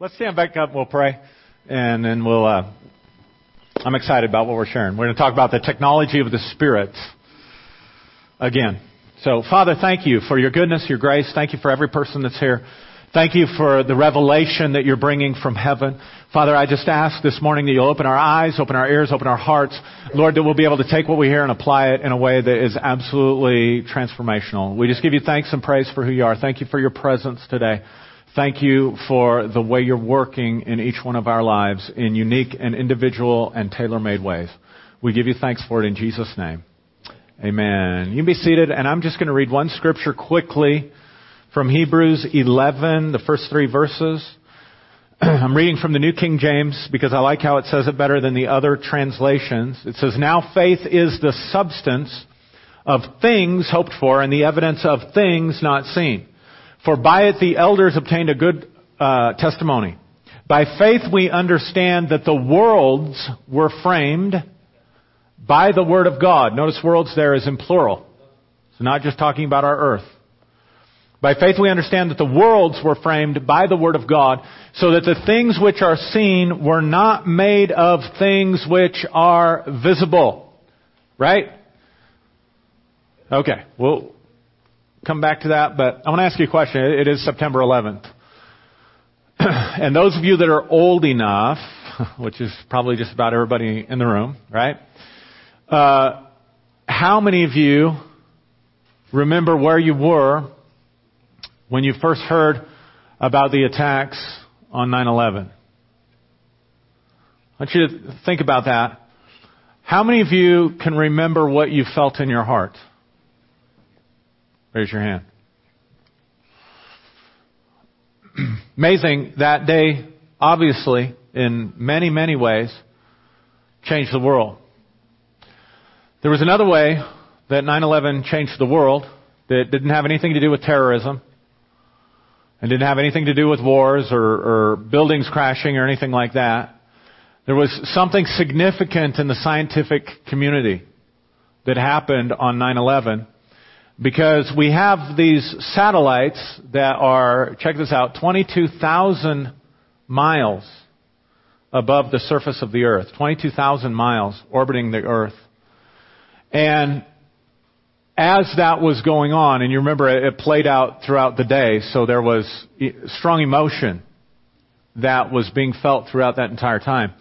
Let's stand back up. And we'll pray, and then we'll. Uh, I'm excited about what we're sharing. We're going to talk about the technology of the Spirit again. So, Father, thank you for your goodness, your grace. Thank you for every person that's here. Thank you for the revelation that you're bringing from heaven. Father, I just ask this morning that you'll open our eyes, open our ears, open our hearts. Lord, that we'll be able to take what we hear and apply it in a way that is absolutely transformational. We just give you thanks and praise for who you are. Thank you for your presence today. Thank you for the way you're working in each one of our lives in unique and individual and tailor-made ways. We give you thanks for it in Jesus' name. Amen. You can be seated, and I'm just going to read one scripture quickly from Hebrews 11, the first three verses. I'm reading from the New King James because I like how it says it better than the other translations. It says, Now faith is the substance of things hoped for and the evidence of things not seen. For by it the elders obtained a good uh, testimony. By faith we understand that the worlds were framed by the word of God. Notice worlds there is in plural. So not just talking about our earth. By faith we understand that the worlds were framed by the word of God, so that the things which are seen were not made of things which are visible. Right? Okay. Well, come back to that, but I want to ask you a question. It is September 11th. and those of you that are old enough, which is probably just about everybody in the room, right? Uh, how many of you remember where you were when you first heard about the attacks on 9-11? I want you to think about that. How many of you can remember what you felt in your heart? Raise your hand. Amazing that day, obviously, in many, many ways, changed the world. There was another way that 9-11 changed the world that didn't have anything to do with terrorism and didn't have anything to do with wars or, or buildings crashing or anything like that. There was something significant in the scientific community that happened on 9-11 because we have these satellites that are, check this out, 22,000 miles above the surface of the earth. 22,000 miles orbiting the earth. And as that was going on, and you remember it played out throughout the day, so there was strong emotion that was being felt throughout that entire time.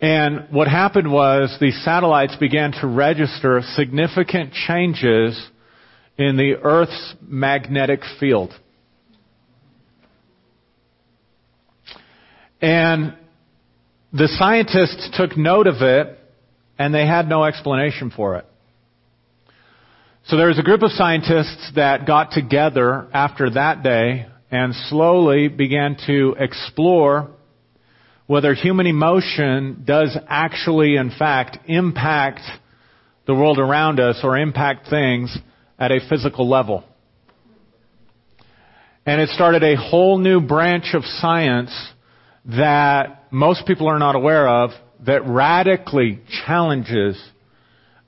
And what happened was these satellites began to register significant changes in the Earth's magnetic field. And the scientists took note of it and they had no explanation for it. So there was a group of scientists that got together after that day and slowly began to explore whether human emotion does actually, in fact, impact the world around us or impact things at a physical level. And it started a whole new branch of science that most people are not aware of that radically challenges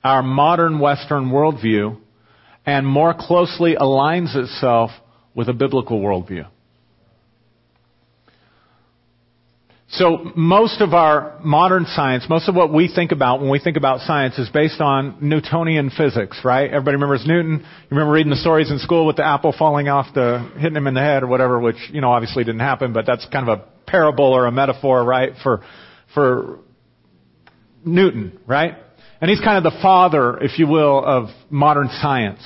our modern Western worldview and more closely aligns itself with a biblical worldview. So most of our modern science, most of what we think about when we think about science is based on Newtonian physics, right? Everybody remembers Newton. You remember reading the stories in school with the apple falling off the, hitting him in the head or whatever, which, you know, obviously didn't happen, but that's kind of a parable or a metaphor, right, for, for Newton, right? And he's kind of the father, if you will, of modern science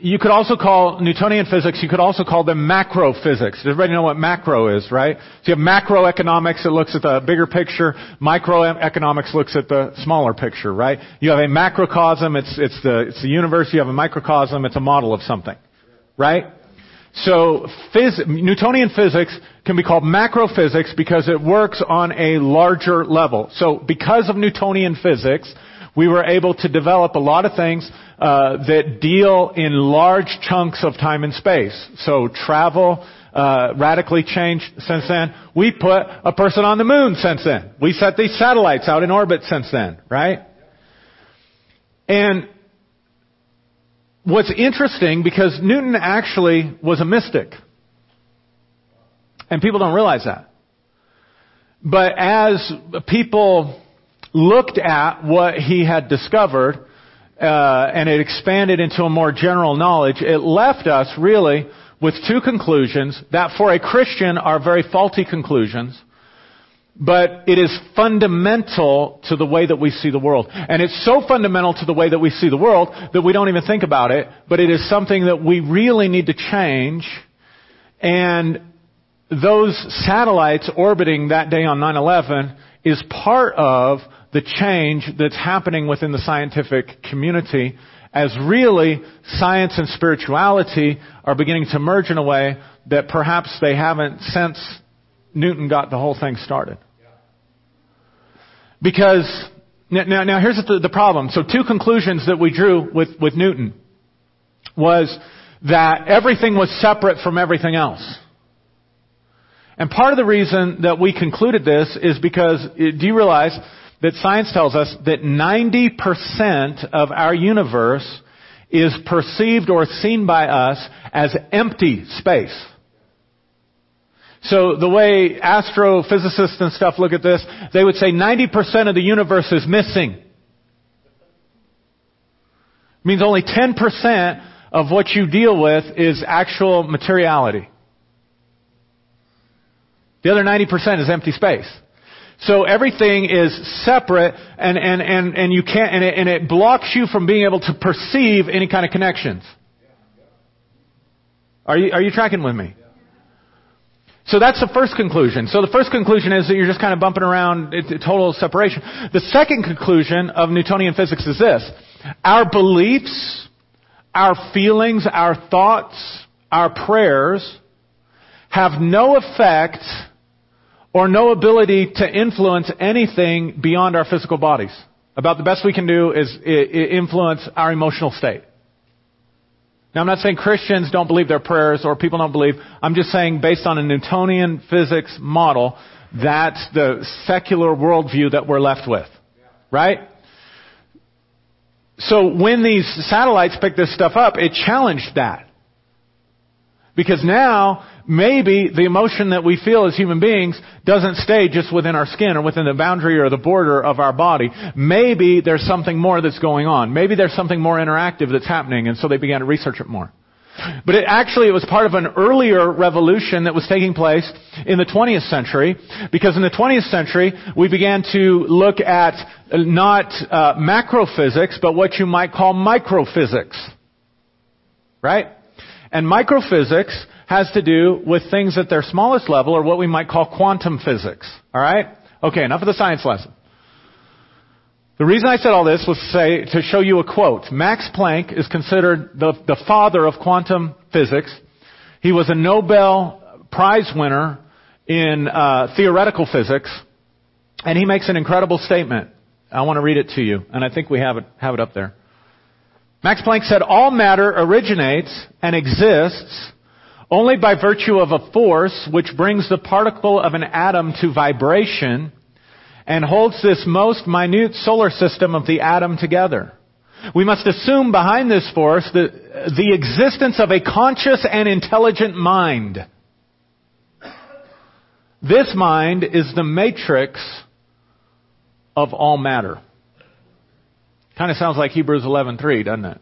you could also call Newtonian physics, you could also call them macro physics. Does everybody know what macro is, right? So you have macroeconomics that looks at the bigger picture, microeconomics looks at the smaller picture, right? You have a macrocosm, it's, it's the, it's the universe, you have a microcosm, it's a model of something, right? So phys- Newtonian physics can be called macro physics because it works on a larger level. So because of Newtonian physics, we were able to develop a lot of things uh, that deal in large chunks of time and space. So travel uh, radically changed since then. We put a person on the moon since then. We set these satellites out in orbit since then, right? And what's interesting because Newton actually was a mystic. And people don't realize that. But as people looked at what he had discovered, uh, and it expanded into a more general knowledge, it left us really with two conclusions that for a Christian are very faulty conclusions, but it is fundamental to the way that we see the world. And it's so fundamental to the way that we see the world that we don't even think about it, but it is something that we really need to change. And those satellites orbiting that day on 9-11 is part of the change that's happening within the scientific community as really science and spirituality are beginning to merge in a way that perhaps they haven't since Newton got the whole thing started. Because now, now here's the, the problem. So two conclusions that we drew with, with Newton was that everything was separate from everything else. And part of the reason that we concluded this is because, do you realize that science tells us that 90% of our universe is perceived or seen by us as empty space? So the way astrophysicists and stuff look at this, they would say 90% of the universe is missing. It means only 10% of what you deal with is actual materiality. The other 90% is empty space. So everything is separate and, and, and, and you can't, and it, and it blocks you from being able to perceive any kind of connections. Are you, are you tracking with me? So that's the first conclusion. So the first conclusion is that you're just kind of bumping around total separation. The second conclusion of Newtonian physics is this. Our beliefs, our feelings, our thoughts, our prayers have no effect or no ability to influence anything beyond our physical bodies. About the best we can do is influence our emotional state. Now I'm not saying Christians don't believe their prayers or people don't believe. I'm just saying based on a Newtonian physics model, that's the secular worldview that we're left with. Right? So when these satellites picked this stuff up, it challenged that. Because now, maybe the emotion that we feel as human beings doesn't stay just within our skin or within the boundary or the border of our body. Maybe there's something more that's going on. Maybe there's something more interactive that's happening, and so they began to research it more. But it actually it was part of an earlier revolution that was taking place in the 20th century, because in the 20th century we began to look at not uh, macrophysics, but what you might call microphysics. Right? And microphysics has to do with things at their smallest level or what we might call quantum physics. Alright? Okay, enough of the science lesson. The reason I said all this was to say, to show you a quote. Max Planck is considered the, the father of quantum physics. He was a Nobel Prize winner in uh, theoretical physics, and he makes an incredible statement. I want to read it to you, and I think we have it, have it up there. Max Planck said all matter originates and exists only by virtue of a force which brings the particle of an atom to vibration and holds this most minute solar system of the atom together. We must assume behind this force the, the existence of a conscious and intelligent mind. This mind is the matrix of all matter. Kind of sounds like Hebrews 11:3, doesn't it?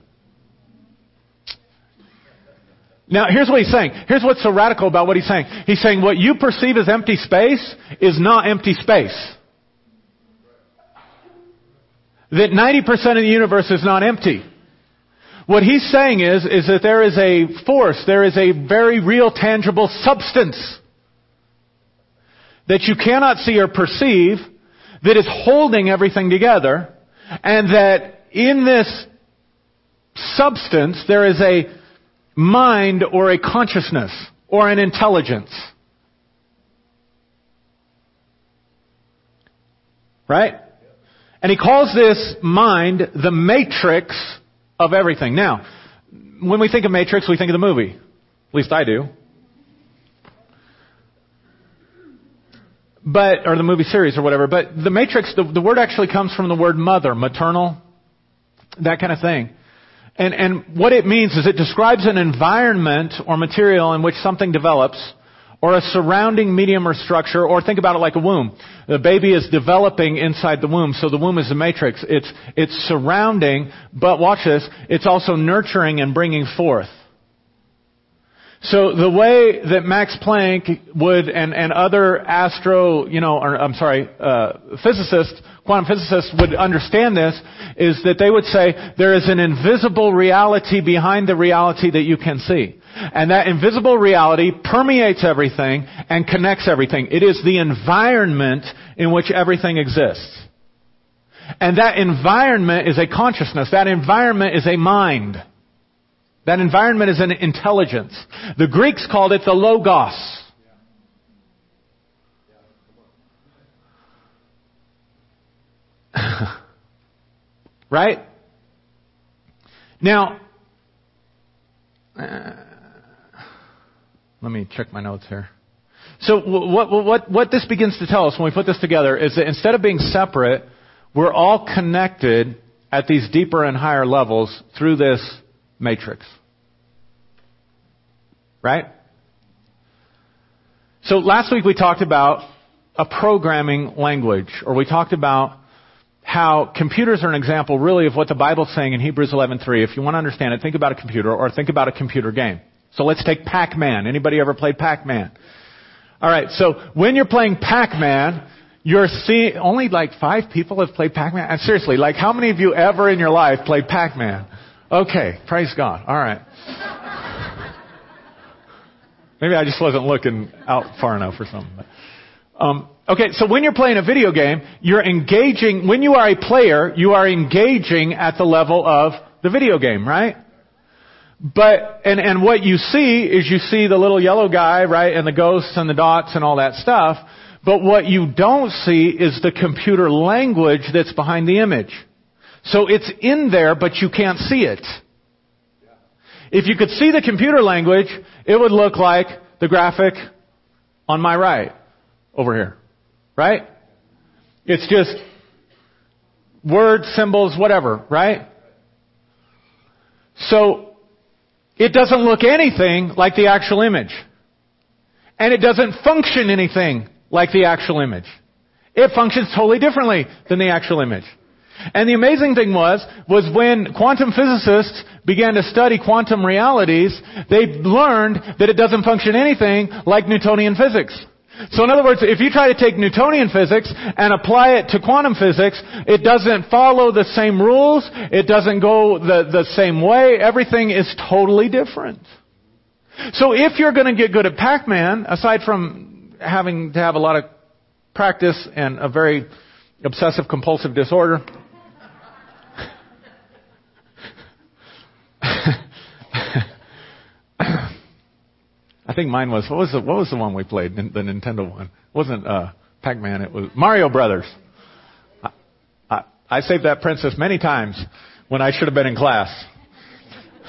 Now, here's what he's saying. Here's what's so radical about what he's saying. He's saying what you perceive as empty space is not empty space. That 90% of the universe is not empty. What he's saying is, is that there is a force, there is a very real tangible substance that you cannot see or perceive that is holding everything together and that in this substance there is a mind or a consciousness or an intelligence. Right? And he calls this mind the matrix of everything. Now, when we think of matrix, we think of the movie. At least I do. But, or the movie series or whatever. But the matrix, the, the word actually comes from the word mother, maternal, that kind of thing. And, and what it means is it describes an environment or material in which something develops or a surrounding medium or structure, or think about it like a womb. The baby is developing inside the womb, so the womb is the matrix. It's, it's surrounding, but watch this, it's also nurturing and bringing forth. So the way that Max Planck would, and, and other astro, you know, or, I'm sorry, uh, physicists, quantum physicists would understand this, is that they would say there is an invisible reality behind the reality that you can see. And that invisible reality permeates everything and connects everything. It is the environment in which everything exists. And that environment is a consciousness. That environment is a mind. That environment is an intelligence. The Greeks called it the logos. right? Now, uh, let me check my notes here. So what, what, what this begins to tell us when we put this together is that instead of being separate, we're all connected at these deeper and higher levels through this matrix. Right? So last week we talked about a programming language, or we talked about how computers are an example really of what the Bible's saying in Hebrews 11:3. If you want to understand it, think about a computer or think about a computer game. So let's take Pac-Man. Anybody ever played Pac-Man? All right. So when you're playing Pac-Man, you're seeing only like five people have played Pac-Man. And seriously, like how many of you ever in your life played Pac-Man? Okay, praise God. All right. Maybe I just wasn't looking out far enough or something. Um, okay, so when you're playing a video game, you're engaging. When you are a player, you are engaging at the level of the video game, right? But and and what you see is you see the little yellow guy, right, and the ghosts and the dots and all that stuff. But what you don't see is the computer language that's behind the image. So it's in there, but you can't see it. If you could see the computer language, it would look like the graphic on my right, over here. Right? It's just words, symbols, whatever, right? So, it doesn't look anything like the actual image. And it doesn't function anything like the actual image. It functions totally differently than the actual image. And the amazing thing was, was when quantum physicists began to study quantum realities, they learned that it doesn't function anything like Newtonian physics. So in other words, if you try to take Newtonian physics and apply it to quantum physics, it doesn't follow the same rules, it doesn't go the, the same way, everything is totally different. So if you're going to get good at Pac-Man, aside from having to have a lot of practice and a very obsessive compulsive disorder, I think mine was what was the what was the one we played the Nintendo one? It wasn't uh, Pac-Man. It was Mario Brothers. I, I, I saved that princess many times when I should have been in class.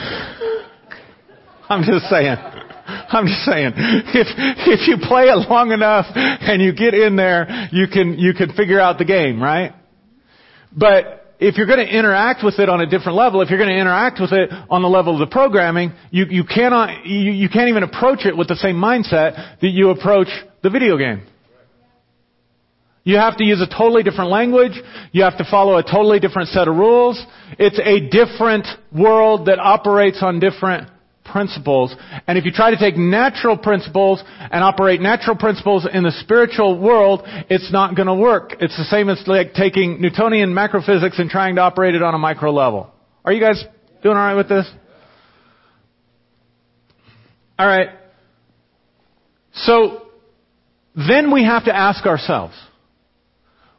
I'm just saying. I'm just saying. If if you play it long enough and you get in there, you can you can figure out the game, right? But if you're going to interact with it on a different level, if you're going to interact with it on the level of the programming, you, you cannot, you, you can't even approach it with the same mindset that you approach the video game. You have to use a totally different language. You have to follow a totally different set of rules. It's a different world that operates on different principles. And if you try to take natural principles and operate natural principles in the spiritual world, it's not going to work. It's the same as like taking Newtonian macrophysics and trying to operate it on a micro level. Are you guys doing alright with this? Alright. So, then we have to ask ourselves,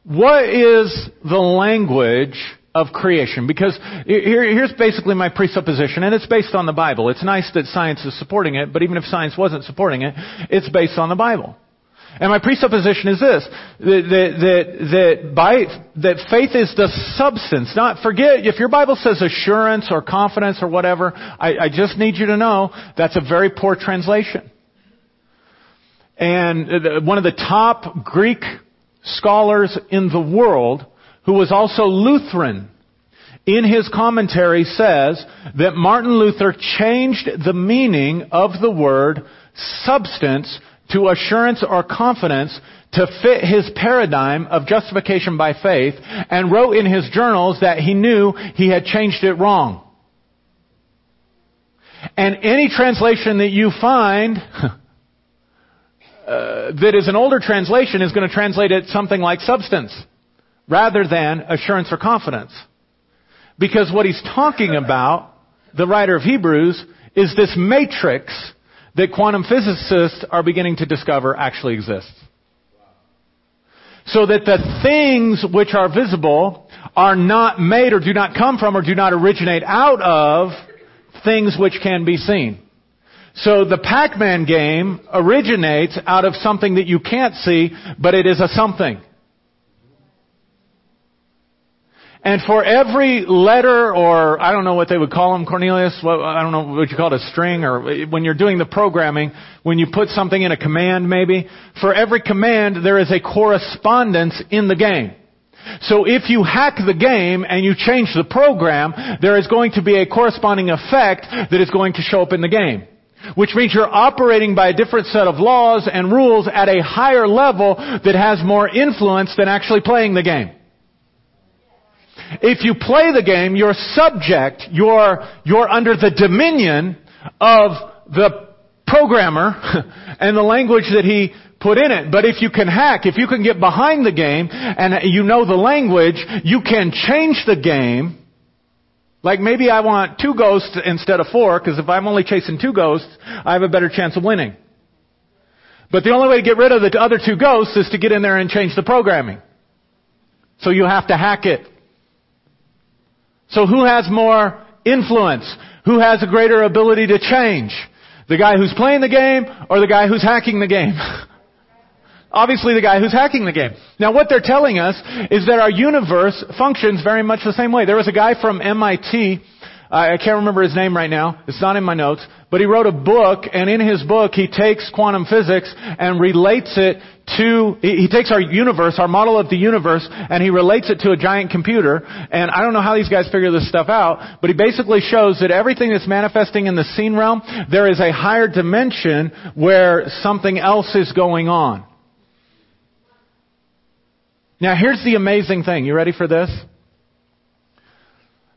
what is the language of creation. Because here, here's basically my presupposition, and it's based on the Bible. It's nice that science is supporting it, but even if science wasn't supporting it, it's based on the Bible. And my presupposition is this, that, that, that, by, that faith is the substance. Not, forget, if your Bible says assurance or confidence or whatever, I, I just need you to know that's a very poor translation. And one of the top Greek scholars in the world who was also Lutheran, in his commentary says that Martin Luther changed the meaning of the word substance to assurance or confidence to fit his paradigm of justification by faith and wrote in his journals that he knew he had changed it wrong. And any translation that you find uh, that is an older translation is going to translate it something like substance rather than assurance or confidence. Because what he's talking about, the writer of Hebrews, is this matrix that quantum physicists are beginning to discover actually exists. So that the things which are visible are not made or do not come from or do not originate out of things which can be seen. So the Pac-Man game originates out of something that you can't see, but it is a something. And for every letter or, I don't know what they would call them, Cornelius, I don't know what you call it, a string, or when you're doing the programming, when you put something in a command maybe, for every command there is a correspondence in the game. So if you hack the game and you change the program, there is going to be a corresponding effect that is going to show up in the game. Which means you're operating by a different set of laws and rules at a higher level that has more influence than actually playing the game. If you play the game, you're subject, you're, you're under the dominion of the programmer and the language that he put in it. But if you can hack, if you can get behind the game and you know the language, you can change the game. Like maybe I want two ghosts instead of four, because if I'm only chasing two ghosts, I have a better chance of winning. But the only way to get rid of the other two ghosts is to get in there and change the programming. So you have to hack it. So who has more influence? Who has a greater ability to change? The guy who's playing the game or the guy who's hacking the game? Obviously the guy who's hacking the game. Now what they're telling us is that our universe functions very much the same way. There was a guy from MIT I can't remember his name right now. It's not in my notes. But he wrote a book, and in his book, he takes quantum physics and relates it to, he takes our universe, our model of the universe, and he relates it to a giant computer. And I don't know how these guys figure this stuff out, but he basically shows that everything that's manifesting in the seen realm, there is a higher dimension where something else is going on. Now here's the amazing thing. You ready for this?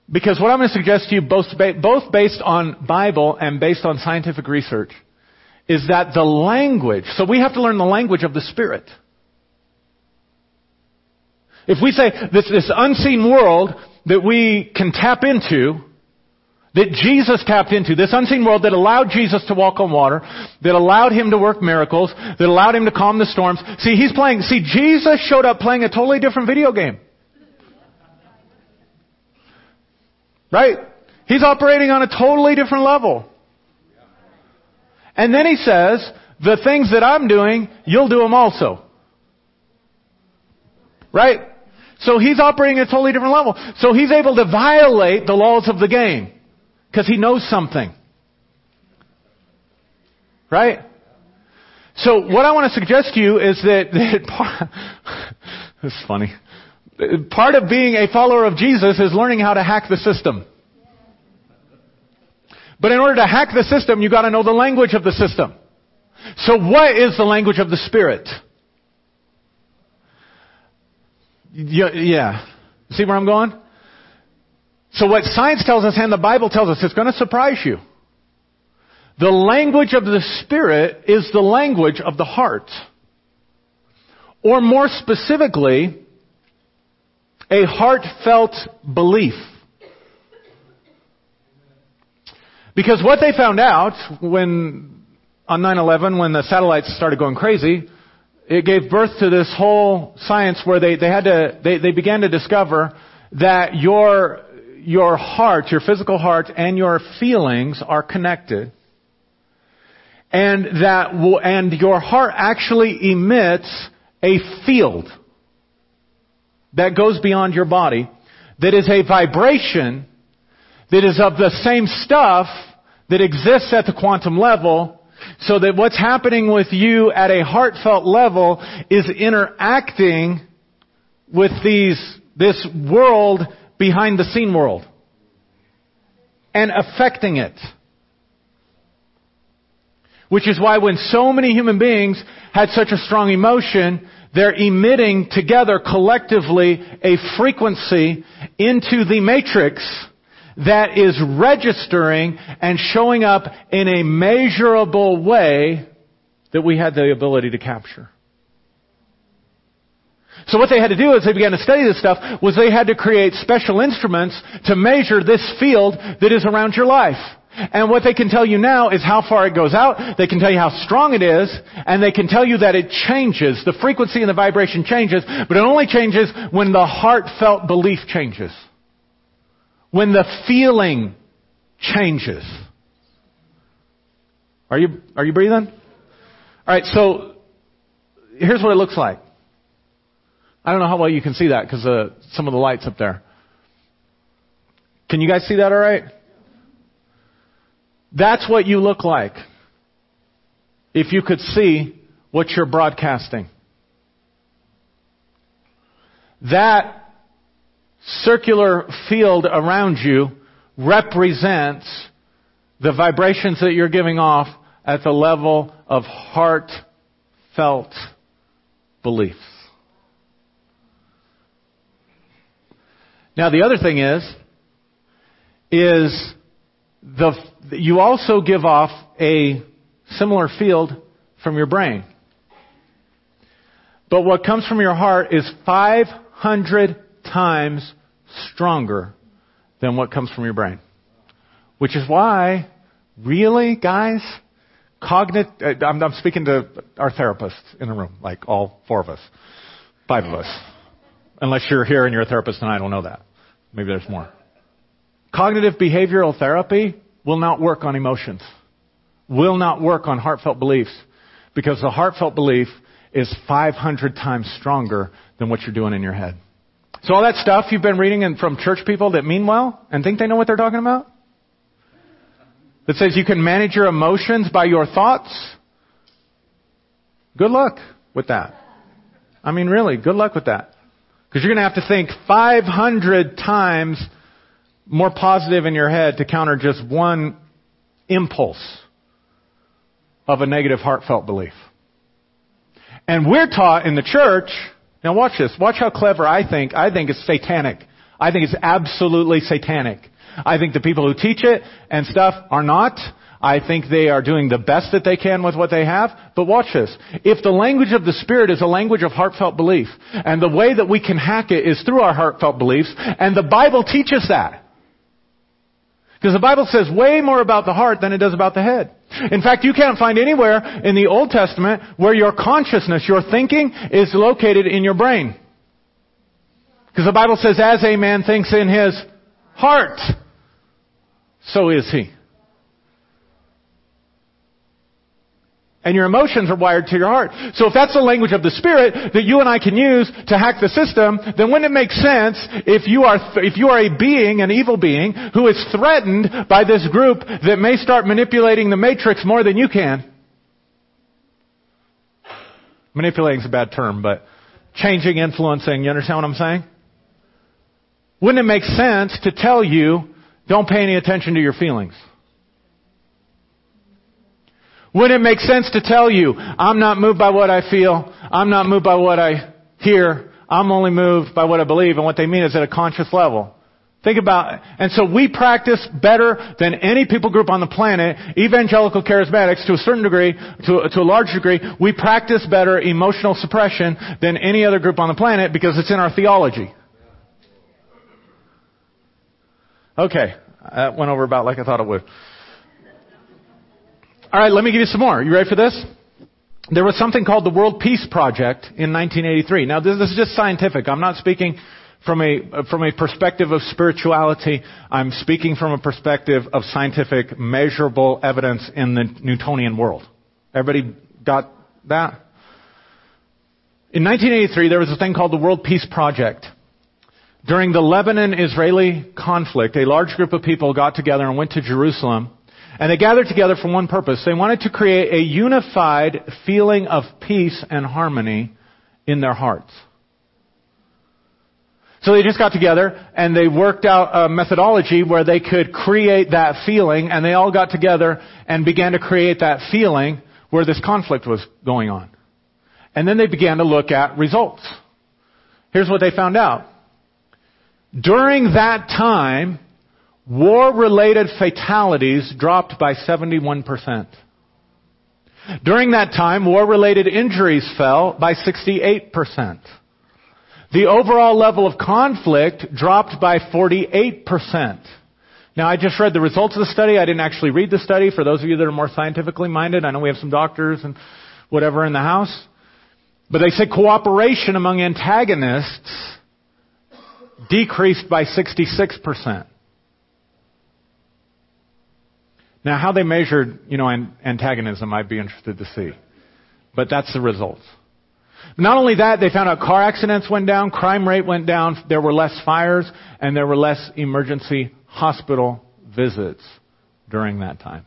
Because what I'm going to suggest to you, both, both based on Bible and based on scientific research, is that the language, so we have to learn the language of the Spirit. If we say this, this unseen world that we can tap into, that Jesus tapped into, this unseen world that allowed Jesus to walk on water, that allowed him to work miracles, that allowed him to calm the storms. See, he's playing, see, Jesus showed up playing a totally different video game. Right? He's operating on a totally different level. And then he says, the things that I'm doing, you'll do them also. Right? So he's operating at a totally different level. So he's able to violate the laws of the game. Because he knows something. Right? So what I want to suggest to you is that, that part, this is funny. Part of being a follower of Jesus is learning how to hack the system. But in order to hack the system, you gotta know the language of the system. So what is the language of the Spirit? Yeah. See where I'm going? So what science tells us and the Bible tells us, it's gonna surprise you. The language of the Spirit is the language of the heart. Or more specifically, a heartfelt belief. Because what they found out when, on 9-11, when the satellites started going crazy, it gave birth to this whole science where they, they had to, they, they began to discover that your, your heart, your physical heart, and your feelings are connected. And that, and your heart actually emits a field that goes beyond your body that is a vibration that is of the same stuff that exists at the quantum level so that what's happening with you at a heartfelt level is interacting with these, this world behind the scene world and affecting it. Which is why when so many human beings had such a strong emotion, they're emitting together collectively a frequency into the matrix that is registering and showing up in a measurable way that we had the ability to capture. So what they had to do as they began to study this stuff was they had to create special instruments to measure this field that is around your life. And what they can tell you now is how far it goes out. They can tell you how strong it is, and they can tell you that it changes. The frequency and the vibration changes, but it only changes when the heartfelt belief changes. When the feeling changes. Are you, are you breathing? Alright, so, here's what it looks like. I don't know how well you can see that because uh, some of the lights up there. Can you guys see that alright? That's what you look like. If you could see what you're broadcasting. That circular field around you represents the vibrations that you're giving off at the level of heartfelt beliefs. Now the other thing is, is the, you also give off a similar field from your brain. But what comes from your heart is 500 times stronger than what comes from your brain. Which is why, really, guys, cognitive, uh, I'm, I'm speaking to our therapists in the room, like all four of us, five of us. Unless you're here and you're a therapist and I don't know that. Maybe there's more. Cognitive behavioral therapy will not work on emotions. Will not work on heartfelt beliefs. Because the heartfelt belief is 500 times stronger than what you're doing in your head. So all that stuff you've been reading from church people that mean well and think they know what they're talking about? That says you can manage your emotions by your thoughts? Good luck with that. I mean really, good luck with that. Because you're going to have to think 500 times more positive in your head to counter just one impulse of a negative heartfelt belief. And we're taught in the church, now watch this, watch how clever I think, I think it's satanic. I think it's absolutely satanic. I think the people who teach it and stuff are not. I think they are doing the best that they can with what they have. But watch this. If the language of the Spirit is a language of heartfelt belief, and the way that we can hack it is through our heartfelt beliefs, and the Bible teaches that. Because the Bible says way more about the heart than it does about the head. In fact, you can't find anywhere in the Old Testament where your consciousness, your thinking, is located in your brain. Because the Bible says, as a man thinks in his heart, so is he. And your emotions are wired to your heart. So if that's the language of the Spirit that you and I can use to hack the system, then wouldn't it make sense if you are, if you are a being, an evil being, who is threatened by this group that may start manipulating the matrix more than you can? Manipulating is a bad term, but changing, influencing, you understand what I'm saying? Wouldn't it make sense to tell you, don't pay any attention to your feelings? Wouldn't it make sense to tell you, I'm not moved by what I feel, I'm not moved by what I hear, I'm only moved by what I believe, and what they mean is at a conscious level. Think about, it. and so we practice better than any people group on the planet, evangelical charismatics to a certain degree, to, to a large degree, we practice better emotional suppression than any other group on the planet because it's in our theology. Okay, that went over about like I thought it would. All right, let me give you some more. You ready for this? There was something called the World Peace Project in 1983. Now, this, this is just scientific. I'm not speaking from a, from a perspective of spirituality. I'm speaking from a perspective of scientific, measurable evidence in the Newtonian world. Everybody got that? In 1983, there was a thing called the World Peace Project. During the Lebanon-Israeli conflict, a large group of people got together and went to Jerusalem and they gathered together for one purpose. They wanted to create a unified feeling of peace and harmony in their hearts. So they just got together and they worked out a methodology where they could create that feeling and they all got together and began to create that feeling where this conflict was going on. And then they began to look at results. Here's what they found out. During that time, war-related fatalities dropped by 71%. During that time, war-related injuries fell by 68%. The overall level of conflict dropped by 48%. Now, I just read the results of the study. I didn't actually read the study. For those of you that are more scientifically minded, I know we have some doctors and whatever in the house. But they say cooperation among antagonists decreased by 66%. Now, how they measured, you know, antagonism, I'd be interested to see. But that's the results. Not only that, they found out car accidents went down, crime rate went down, there were less fires, and there were less emergency hospital visits during that time.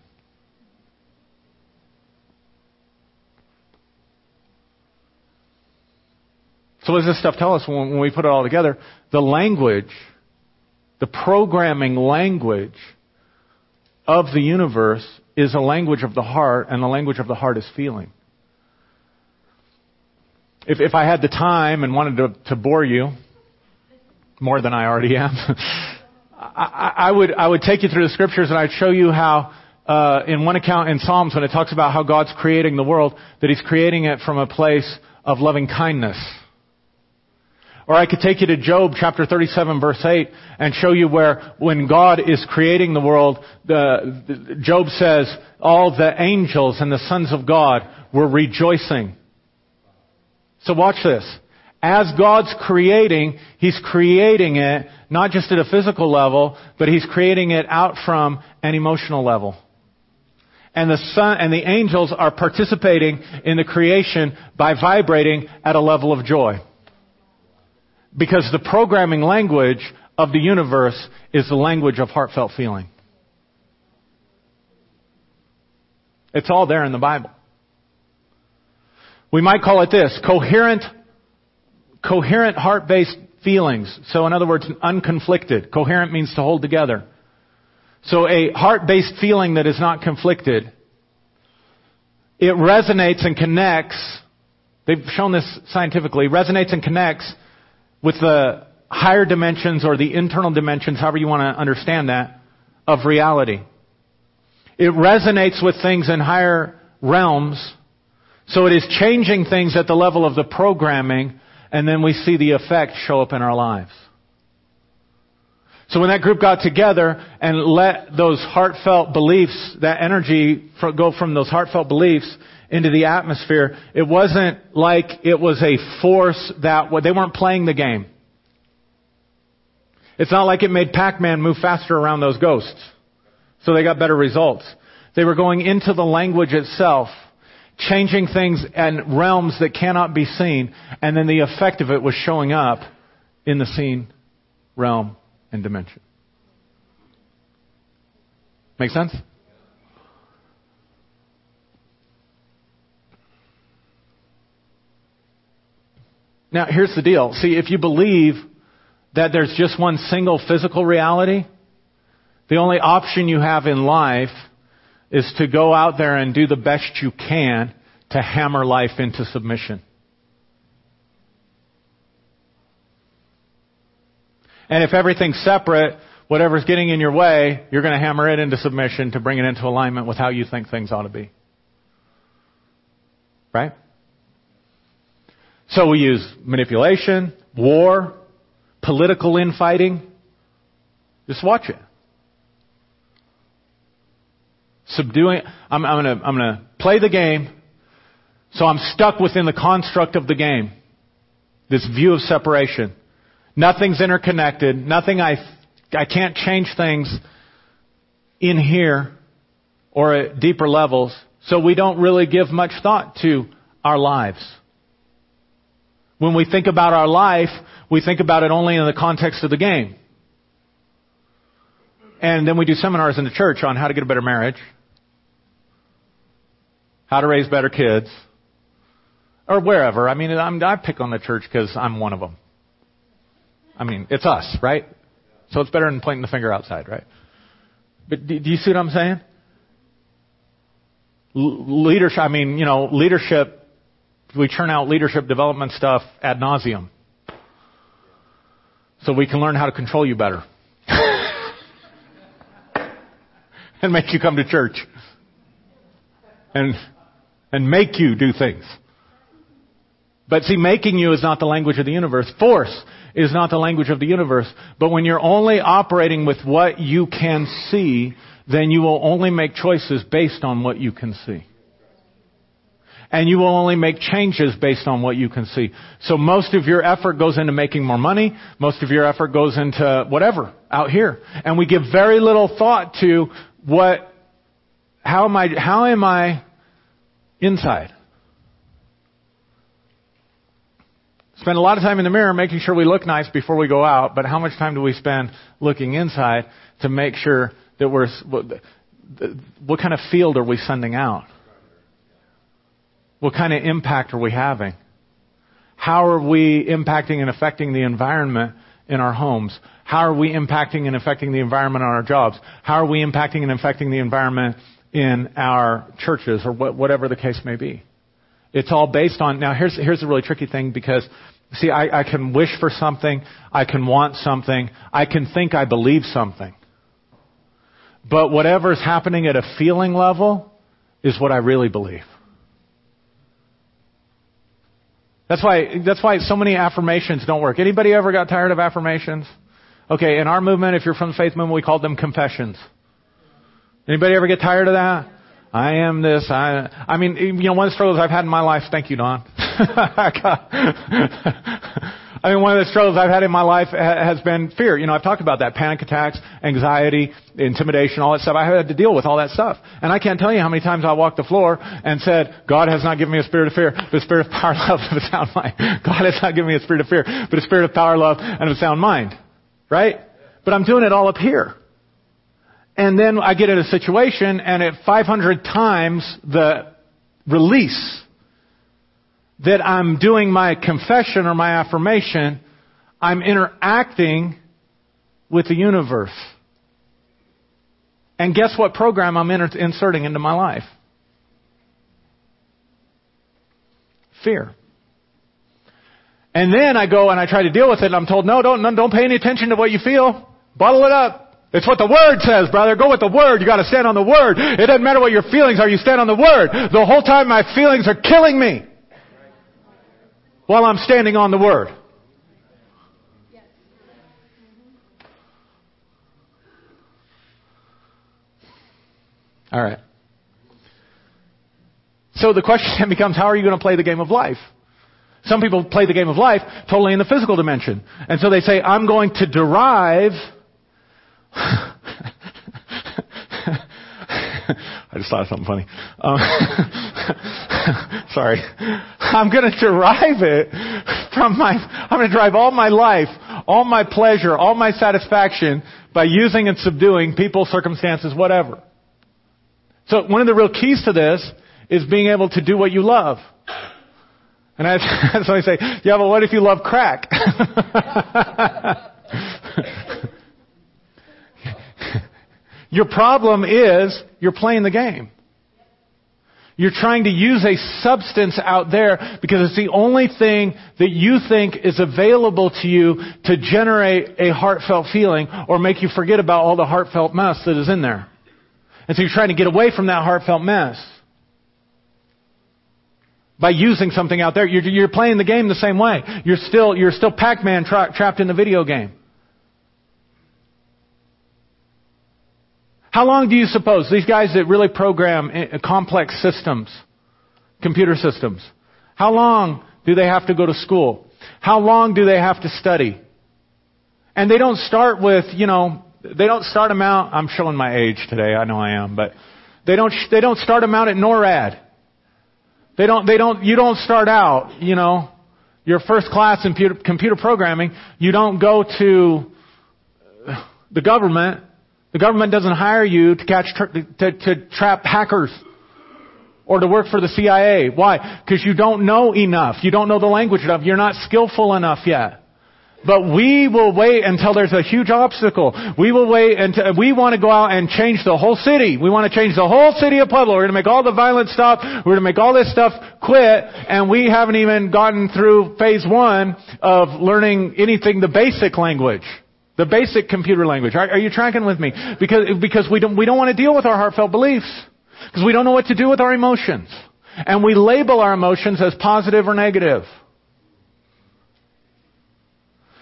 So what does this stuff tell us when, we put it all together? The language, the programming language of the universe is a language of the heart, and the language of the heart is feeling. If, if I had the time and wanted to, to bore you, more than I already am, I, I, would, I would take you through the scriptures and I'd show you how, uh, in one account in Psalms, when it talks about how God's creating the world, that He's creating it from a place of loving kindness or I could take you to Job chapter 37 verse 8 and show you where when God is creating the world, the, the, Job says, all the angels and the sons of God were rejoicing. So watch this. As God's creating, He's creating it not just at a physical level, but He's creating it out from an emotional level. And the sun and the angels are participating in the creation by vibrating at a level of joy. Because the programming language of the universe is the language of heartfelt feeling. It's all there in the Bible. We might call it this, coherent, coherent heart-based feelings. So in other words, unconflicted. Coherent means to hold together. So a heart-based feeling that is not conflicted, it resonates and connects, they've shown this scientifically, resonates and connects with the higher dimensions or the internal dimensions, however you want to understand that, of reality. It resonates with things in higher realms, so it is changing things at the level of the programming, and then we see the effect show up in our lives. So when that group got together and let those heartfelt beliefs, that energy go from those heartfelt beliefs into the atmosphere, it wasn't like it was a force that, they weren't playing the game. It's not like it made Pac-Man move faster around those ghosts. So they got better results. They were going into the language itself, changing things and realms that cannot be seen, and then the effect of it was showing up in the seen realm and dimension. Make sense? Now, here's the deal. See, if you believe that there's just one single physical reality, the only option you have in life is to go out there and do the best you can to hammer life into submission. And if everything's separate, whatever's getting in your way, you're going to hammer it into submission to bring it into alignment with how you think things ought to be. Right? So we use manipulation, war, political infighting. Just watch it. Subduing, I'm, I'm gonna, I'm gonna play the game, so I'm stuck within the construct of the game. This view of separation. Nothing's interconnected. Nothing I, I can't change things in here or at deeper levels. So we don't really give much thought to our lives. When we think about our life, we think about it only in the context of the game. And then we do seminars in the church on how to get a better marriage, how to raise better kids, or wherever. I mean, I'm, I pick on the church because I'm one of them. I mean, it's us, right? So it's better than pointing the finger outside, right? But do, do you see what I'm saying? L- leadership, I mean, you know, leadership, we churn out leadership development stuff ad nauseum. So we can learn how to control you better. and make you come to church. And, and make you do things. But see, making you is not the language of the universe. Force is not the language of the universe. But when you're only operating with what you can see, then you will only make choices based on what you can see. And you will only make changes based on what you can see. So most of your effort goes into making more money. Most of your effort goes into whatever out here. And we give very little thought to what, how am I, how am I inside? Spend a lot of time in the mirror making sure we look nice before we go out, but how much time do we spend looking inside to make sure that we're, what, what kind of field are we sending out? What kind of impact are we having? How are we impacting and affecting the environment in our homes? How are we impacting and affecting the environment on our jobs? How are we impacting and affecting the environment in our churches or whatever the case may be? It's all based on, now here's, here's the really tricky thing because, see, I, I can wish for something, I can want something, I can think I believe something. But whatever is happening at a feeling level is what I really believe. That's why, that's why so many affirmations don't work. Anybody ever got tired of affirmations? Okay, in our movement, if you're from the faith movement, we called them confessions. Anybody ever get tired of that? I am this. I, I mean, you know, one of the struggles I've had in my life. Thank you, Don. mean, one of the struggles I've had in my life has been fear. You know, I've talked about that. Panic attacks, anxiety, intimidation, all that stuff. I had to deal with all that stuff. And I can't tell you how many times I walked the floor and said, God has not given me a spirit of fear, but a spirit of power, love, and a sound mind. God has not given me a spirit of fear, but a spirit of power, love, and a sound mind. Right? But I'm doing it all up here. And then I get in a situation and at 500 times the release that I'm doing my confession or my affirmation, I'm interacting with the universe. And guess what program I'm inserting into my life? Fear. And then I go and I try to deal with it and I'm told, no, don't, don't pay any attention to what you feel. Bottle it up. It's what the Word says, brother. Go with the Word. You gotta stand on the Word. It doesn't matter what your feelings are, you stand on the Word. The whole time my feelings are killing me while I'm standing on the Word. All right. So the question then becomes, how are you going to play the game of life? Some people play the game of life totally in the physical dimension. And so they say, I'm going to derive I just thought of something funny. Um, sorry. I'm going to derive it from my, I'm going to derive all my life, all my pleasure, all my satisfaction by using and subduing people, circumstances, whatever. So one of the real keys to this is being able to do what you love. And I had somebody say, yeah, but what if you love crack? Your problem is you're playing the game. You're trying to use a substance out there because it's the only thing that you think is available to you to generate a heartfelt feeling or make you forget about all the heartfelt mess that is in there. And so you're trying to get away from that heartfelt mess by using something out there. You're, you're playing the game the same way. You're still, you're still Pac-Man tra- trapped in the video game. How long do you suppose these guys that really program eh, complex systems, computer systems, how long do they have to go to school? How long do they have to study? And they don't start with, you know, they don't start them out, I'm showing my age today, I know I am, but they don't, they don't start them out at NORAD. They don't, they don't, you don't start out, you know, your first class in computer, computer programming, you don't go to the government the government doesn't hire you to catch, to, to trap hackers or to work for the CIA. Why? Because you don't know enough. You don't know the language enough. You're not skillful enough yet. But we will wait until there's a huge obstacle. We will wait until, we want to go out and change the whole city. We want to change the whole city of Pueblo. We're going to make all the violence stop. We're going to make all this stuff quit. And we haven't even gotten through phase one of learning anything, the basic language. The basic computer language. Are, are you tracking with me? Because, because we don't, we don't want to deal with our heartfelt beliefs. Because we don't know what to do with our emotions. And we label our emotions as positive or negative.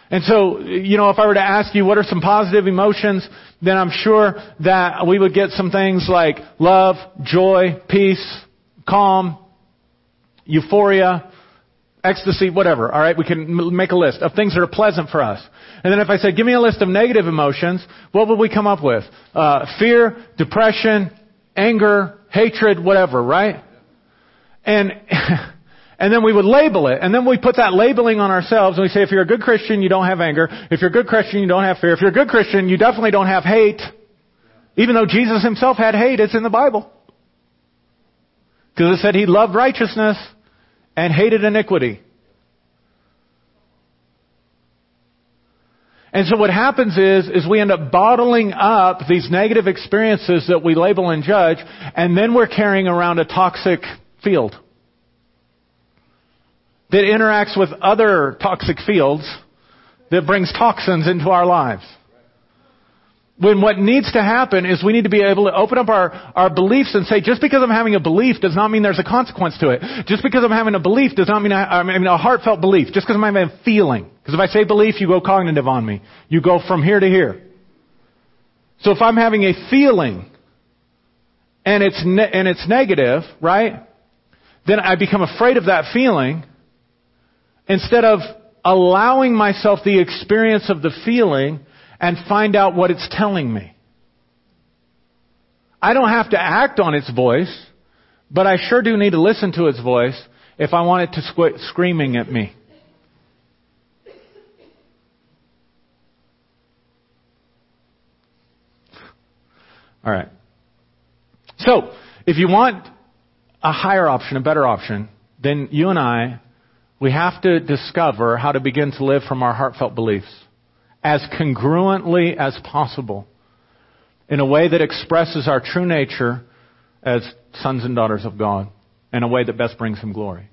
And so, you know, if I were to ask you what are some positive emotions, then I'm sure that we would get some things like love, joy, peace, calm, euphoria, ecstasy, whatever. All right, we can make a list of things that are pleasant for us. And then if I said, give me a list of negative emotions, what would we come up with? Uh, fear, depression, anger, hatred, whatever, right? And And then we would label it. And then we put that labeling on ourselves and we say, if you're a good Christian, you don't have anger. If you're a good Christian, you don't have fear. If you're a good Christian, you definitely don't have hate. Even though Jesus himself had hate, it's in the Bible. Because it said he loved righteousness and hated iniquity. And so what happens is, is we end up bottling up these negative experiences that we label and judge, and then we're carrying around a toxic field that interacts with other toxic fields that brings toxins into our lives. When what needs to happen is we need to be able to open up our, our beliefs and say, just because I'm having a belief does not mean there's a consequence to it. Just because I'm having a belief does not mean I, I mean a heartfelt belief. Just because I'm having a feeling. Because if I say belief, you go cognitive on me. You go from here to here. So if I'm having a feeling and it's ne- and it's negative, right? Then I become afraid of that feeling instead of allowing myself the experience of the feeling and find out what it's telling me. I don't have to act on its voice, but I sure do need to listen to its voice if I want it to quit screaming at me. All right. So, if you want a higher option, a better option, then you and I we have to discover how to begin to live from our heartfelt beliefs as congruently as possible in a way that expresses our true nature as sons and daughters of God in a way that best brings Him glory.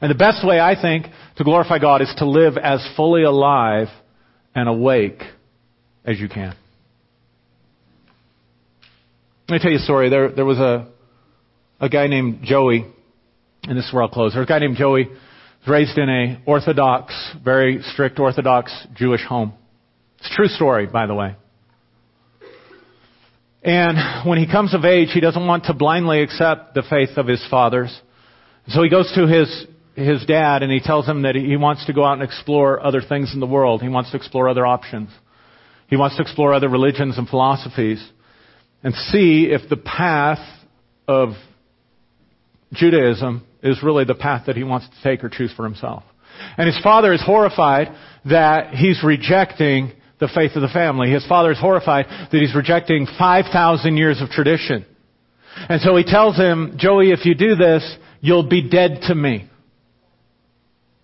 And the best way, I think, to glorify God is to live as fully alive and awake as you can. Let me tell you a story. There, there was a, a guy named Joey, and this is where I'll close. There's a guy named Joey raised in a Orthodox, very strict Orthodox Jewish home. It's a true story, by the way. And when he comes of age, he doesn't want to blindly accept the faith of his fathers. So he goes to his, his dad and he tells him that he wants to go out and explore other things in the world. He wants to explore other options. He wants to explore other religions and philosophies and see if the path of Judaism is really the path that he wants to take or choose for himself. And his father is horrified that he's rejecting the faith of the family. His father is horrified that he's rejecting 5,000 years of tradition. And so he tells him, Joey, if you do this, you'll be dead to me.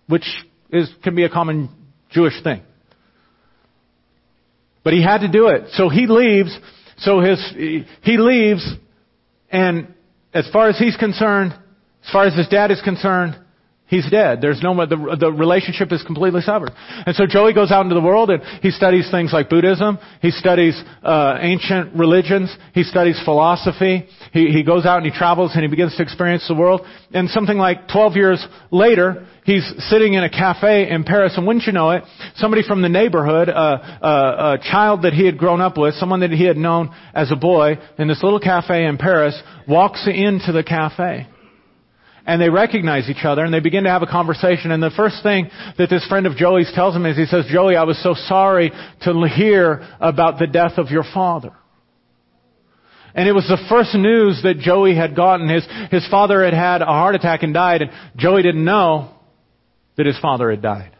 Which is, can be a common Jewish thing. But he had to do it. So he leaves, so his, he leaves, and as far as he's concerned, as far as his dad is concerned, he's dead. There's no more, the, the relationship is completely severed. And so Joey goes out into the world and he studies things like Buddhism. He studies uh, ancient religions. He studies philosophy. He, he goes out and he travels and he begins to experience the world. And something like 12 years later, he's sitting in a cafe in Paris, and wouldn't you know it, somebody from the neighborhood, uh, uh, a child that he had grown up with, someone that he had known as a boy, in this little cafe in Paris, walks into the cafe and they recognize each other and they begin to have a conversation. And the first thing that this friend of Joey's tells him is he says, Joey, I was so sorry to hear about the death of your father. And it was the first news that Joey had gotten. His, his father had had a heart attack and died, and Joey didn't know that his father had died.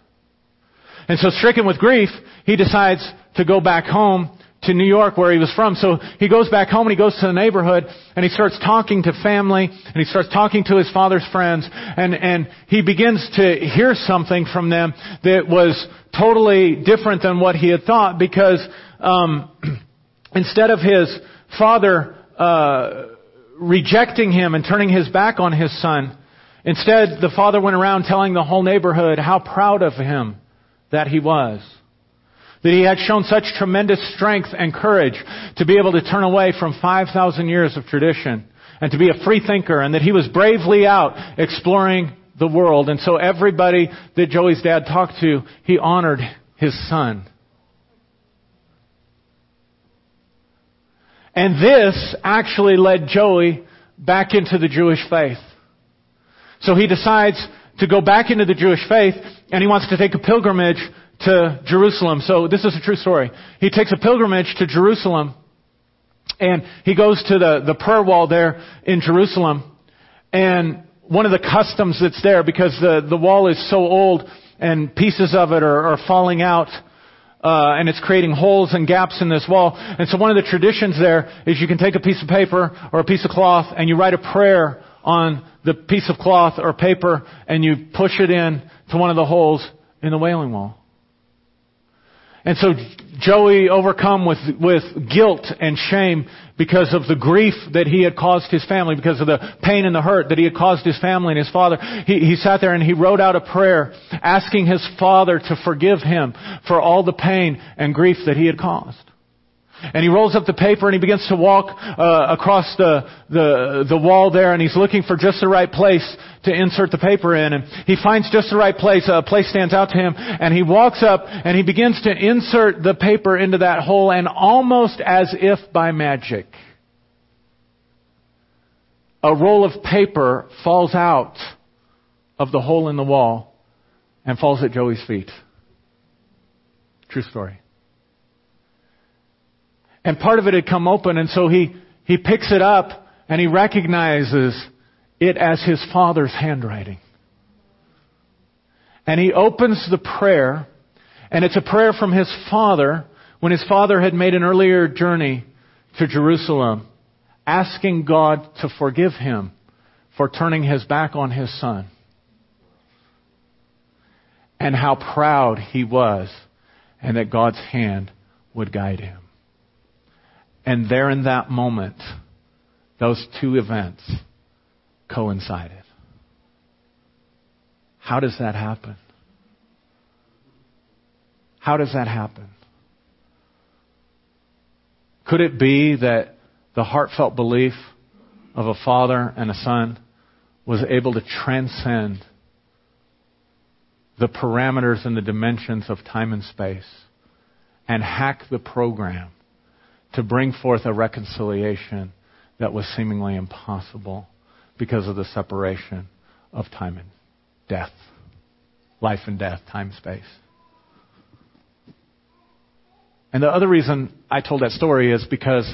And so stricken with grief, he decides to go back home to New York where he was from. So he goes back home and he goes to the neighborhood and he starts talking to family and he starts talking to his father's friends and, and he begins to hear something from them that was totally different than what he had thought because um, instead of his father uh, rejecting him and turning his back on his son, instead the father went around telling the whole neighborhood how proud of him that he was. That he had shown such tremendous strength and courage to be able to turn away from 5,000 years of tradition and to be a free thinker and that he was bravely out exploring the world. And so everybody that Joey's dad talked to, he honored his son. And this actually led Joey back into the Jewish faith. So he decides to go back into the Jewish faith and he wants to take a pilgrimage to Jerusalem. So this is a true story. He takes a pilgrimage to Jerusalem and he goes to the, the prayer wall there in Jerusalem. And one of the customs that's there, because the, the wall is so old and pieces of it are, are falling out, uh, and it's creating holes and gaps in this wall. And so one of the traditions there is you can take a piece of paper or a piece of cloth and you write a prayer on the piece of cloth or paper and you push it in to one of the holes in the wailing wall. And so Joey, overcome with, with guilt and shame because of the grief that he had caused his family, because of the pain and the hurt that he had caused his family and his father, he, he sat there and he wrote out a prayer asking his father to forgive him for all the pain and grief that he had caused. And he rolls up the paper and he begins to walk uh, across the, the the wall there, and he's looking for just the right place to insert the paper in. And he finds just the right place. A place stands out to him, and he walks up and he begins to insert the paper into that hole, and almost as if by magic, a roll of paper falls out of the hole in the wall and falls at Joey's feet. True story. And part of it had come open, and so he, he picks it up and he recognizes it as his father's handwriting. And he opens the prayer, and it's a prayer from his father when his father had made an earlier journey to Jerusalem, asking God to forgive him for turning his back on his son. And how proud he was, and that God's hand would guide him. And there in that moment, those two events coincided. How does that happen? How does that happen? Could it be that the heartfelt belief of a father and a son was able to transcend the parameters and the dimensions of time and space and hack the program to bring forth a reconciliation that was seemingly impossible because of the separation of time and death. Life and death, time, space. And the other reason I told that story is because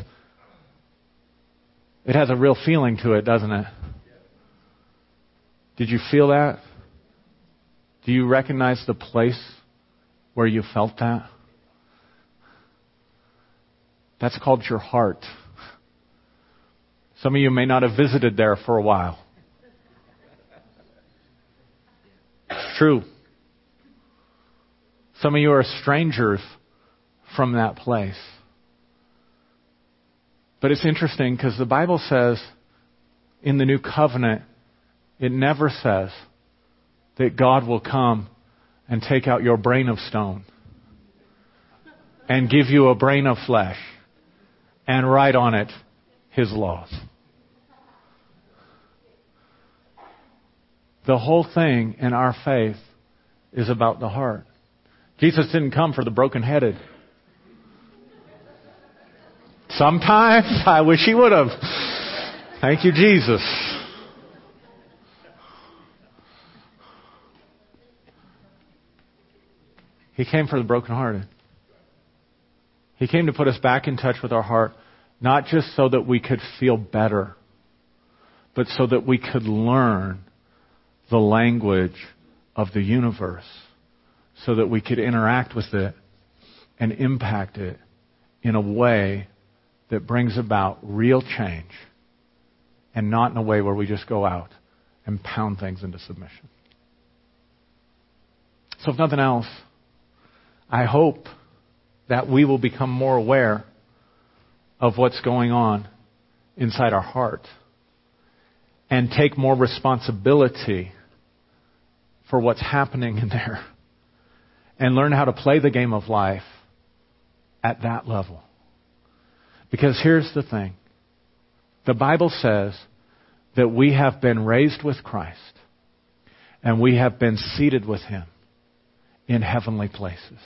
it has a real feeling to it, doesn't it? Did you feel that? Do you recognize the place where you felt that? That's called your heart. Some of you may not have visited there for a while. It's true. Some of you are strangers from that place. But it's interesting because the Bible says in the new covenant, it never says that God will come and take out your brain of stone and give you a brain of flesh and write on it his laws. The whole thing in our faith is about the heart. Jesus didn't come for the broken-headed. Sometimes I wish he would have. Thank you, Jesus. He came for the brokenhearted. He came to put us back in touch with our heart, not just so that we could feel better, but so that we could learn the language of the universe, so that we could interact with it and impact it in a way that brings about real change and not in a way where we just go out and pound things into submission. So, if nothing else, I hope that we will become more aware of what's going on inside our heart and take more responsibility for what's happening in there and learn how to play the game of life at that level. Because here's the thing the Bible says that we have been raised with Christ and we have been seated with Him in heavenly places.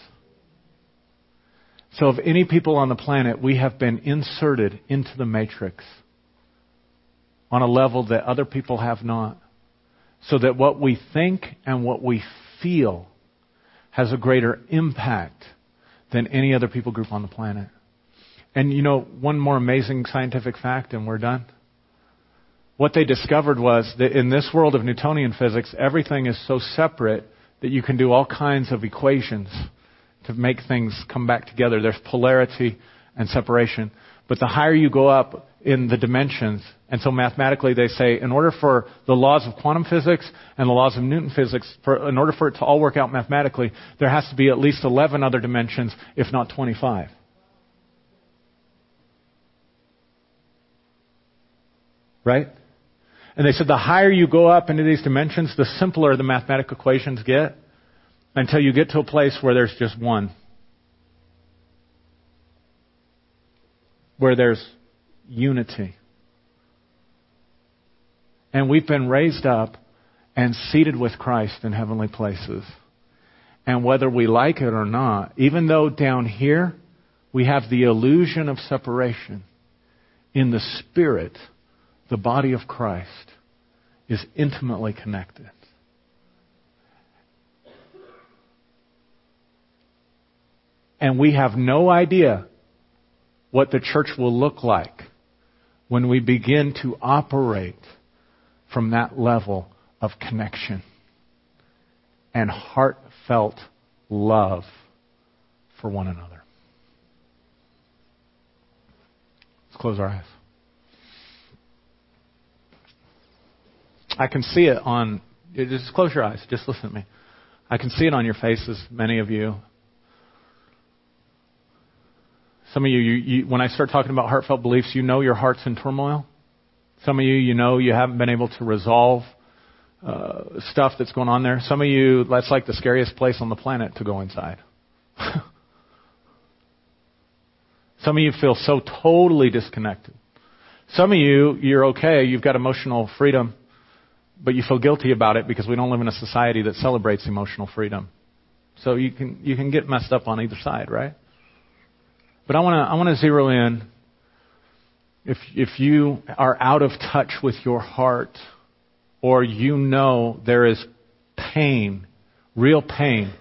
So, of any people on the planet, we have been inserted into the matrix on a level that other people have not. So that what we think and what we feel has a greater impact than any other people group on the planet. And you know, one more amazing scientific fact, and we're done. What they discovered was that in this world of Newtonian physics, everything is so separate that you can do all kinds of equations to make things come back together. There's polarity and separation. But the higher you go up in the dimensions, and so mathematically they say in order for the laws of quantum physics and the laws of Newton physics, for, in order for it to all work out mathematically, there has to be at least 11 other dimensions, if not 25. Right? And they said the higher you go up into these dimensions, the simpler the mathematical equations get until you get to a place where there's just one. Where there's unity. And we've been raised up and seated with Christ in heavenly places. And whether we like it or not, even though down here we have the illusion of separation, in the Spirit, the body of Christ is intimately connected. And we have no idea what the church will look like when we begin to operate from that level of connection and heartfelt love for one another. Let's close our eyes. I can see it on, just close your eyes, just listen to me. I can see it on your faces, many of you, some of you, you, you, when I start talking about heartfelt beliefs, you know your heart's in turmoil. Some of you, you know you haven't been able to resolve uh, stuff that's going on there. Some of you, that's like the scariest place on the planet to go inside. Some of you feel so totally disconnected. Some of you, you're okay, you've got emotional freedom, but you feel guilty about it because we don't live in a society that celebrates emotional freedom. So you can, you can get messed up on either side, right? But I want to I want to zero in. If if you are out of touch with your heart, or you know there is pain, real pain,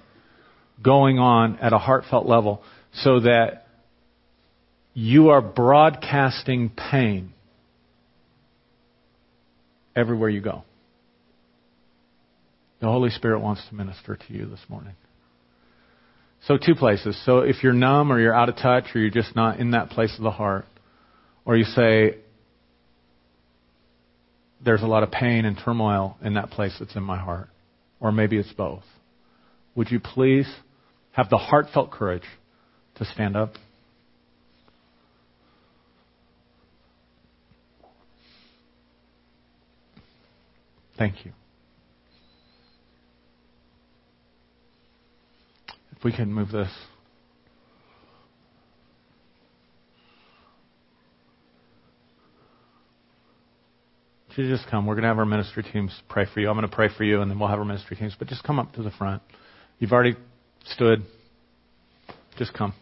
going on at a heartfelt level, so that you are broadcasting pain everywhere you go. The Holy Spirit wants to minister to you this morning. So, two places. So, if you're numb or you're out of touch or you're just not in that place of the heart, or you say, there's a lot of pain and turmoil in that place that's in my heart, or maybe it's both, would you please have the heartfelt courage to stand up? Thank you. If we can move this. you just come? We're going to have our ministry teams pray for you. I'm going to pray for you, and then we'll have our ministry teams. But just come up to the front. You've already stood. Just come.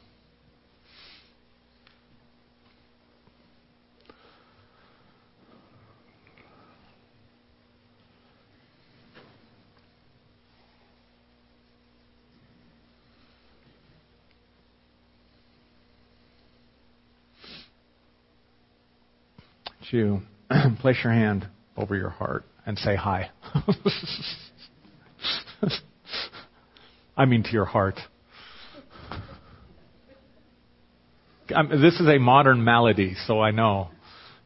You place your hand over your heart and say hi. I mean to your heart. I'm, this is a modern malady, so I know,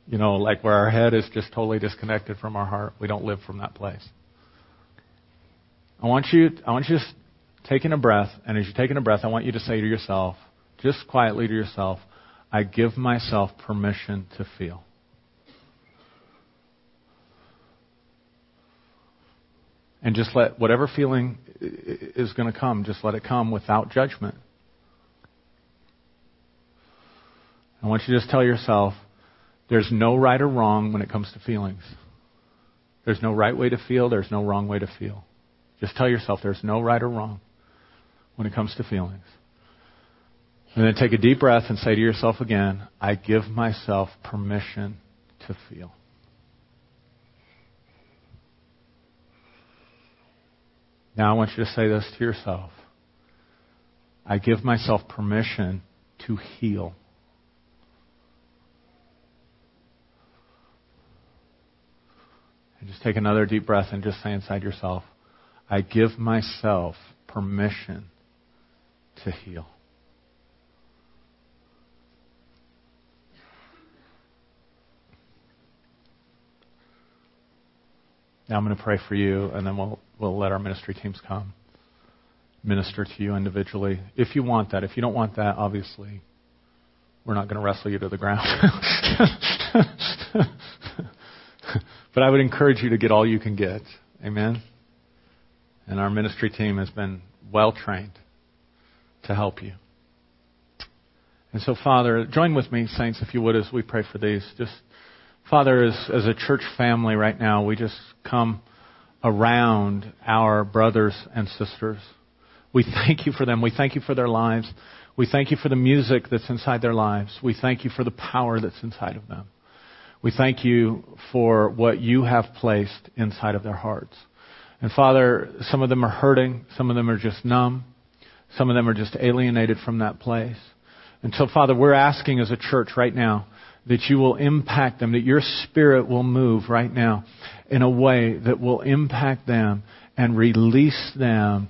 you know, like where our head is just totally disconnected from our heart. We don't live from that place. I want you, I want you to taking a breath, and as you're taking a breath, I want you to say to yourself, just quietly to yourself, I give myself permission to feel. And just let whatever feeling is going to come, just let it come without judgment. I want you to just tell yourself there's no right or wrong when it comes to feelings. There's no right way to feel, there's no wrong way to feel. Just tell yourself there's no right or wrong when it comes to feelings. And then take a deep breath and say to yourself again, I give myself permission to feel. Now I want you to say this to yourself. I give myself permission to heal. And just take another deep breath and just say inside yourself, I give myself permission to heal. Now I'm going to pray for you, and then we'll, we'll let our ministry teams come minister to you individually. If you want that. If you don't want that, obviously, we're not going to wrestle you to the ground. but I would encourage you to get all you can get. Amen? And our ministry team has been well trained to help you. And so, Father, join with me, saints, if you would, as we pray for these. Just, Father, as, as a church family right now, we just come around our brothers and sisters. We thank you for them. We thank you for their lives. We thank you for the music that's inside their lives. We thank you for the power that's inside of them. We thank you for what you have placed inside of their hearts. And Father, some of them are hurting. Some of them are just numb. Some of them are just alienated from that place. And so, Father, we're asking as a church right now that you will impact them, that your spirit will move right now in a way that will impact them and release them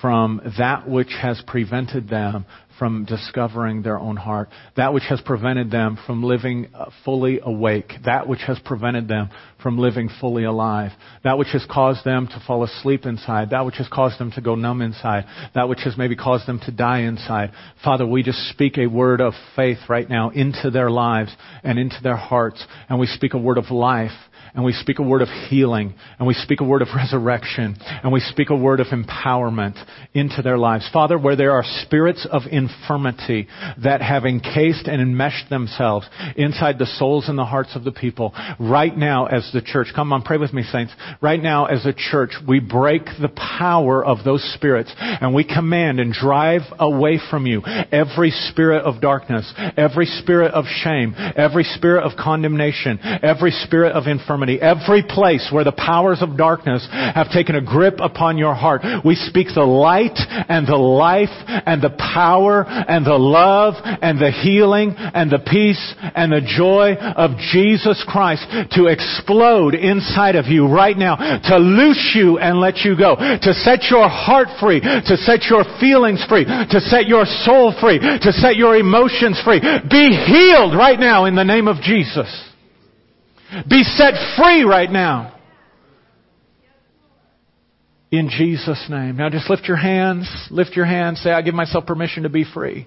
from that which has prevented them from discovering their own heart, that which has prevented them from living uh, fully awake, that which has prevented them from living fully alive, that which has caused them to fall asleep inside, that which has caused them to go numb inside, that which has maybe caused them to die inside. Father, we just speak a word of faith right now into their lives and into their hearts, and we speak a word of life and we speak a word of healing, and we speak a word of resurrection, and we speak a word of empowerment into their lives. Father, where there are spirits of infirmity that have encased and enmeshed themselves inside the souls and the hearts of the people, right now as the church, come on, pray with me, saints. Right now as a church, we break the power of those spirits, and we command and drive away from you every spirit of darkness, every spirit of shame, every spirit of condemnation, every spirit of infirmity every place where the powers of darkness have taken a grip upon your heart. We speak the light and the life and the power and the love and the healing and the peace and the joy of Jesus Christ to explode inside of you right now, to loose you and let you go, to set your heart free, to set your feelings free, to set your soul free, to set your emotions free. Be healed right now in the name of Jesus. Be set free right now. In Jesus' name. Now just lift your hands. Lift your hands. Say, I give myself permission to be free.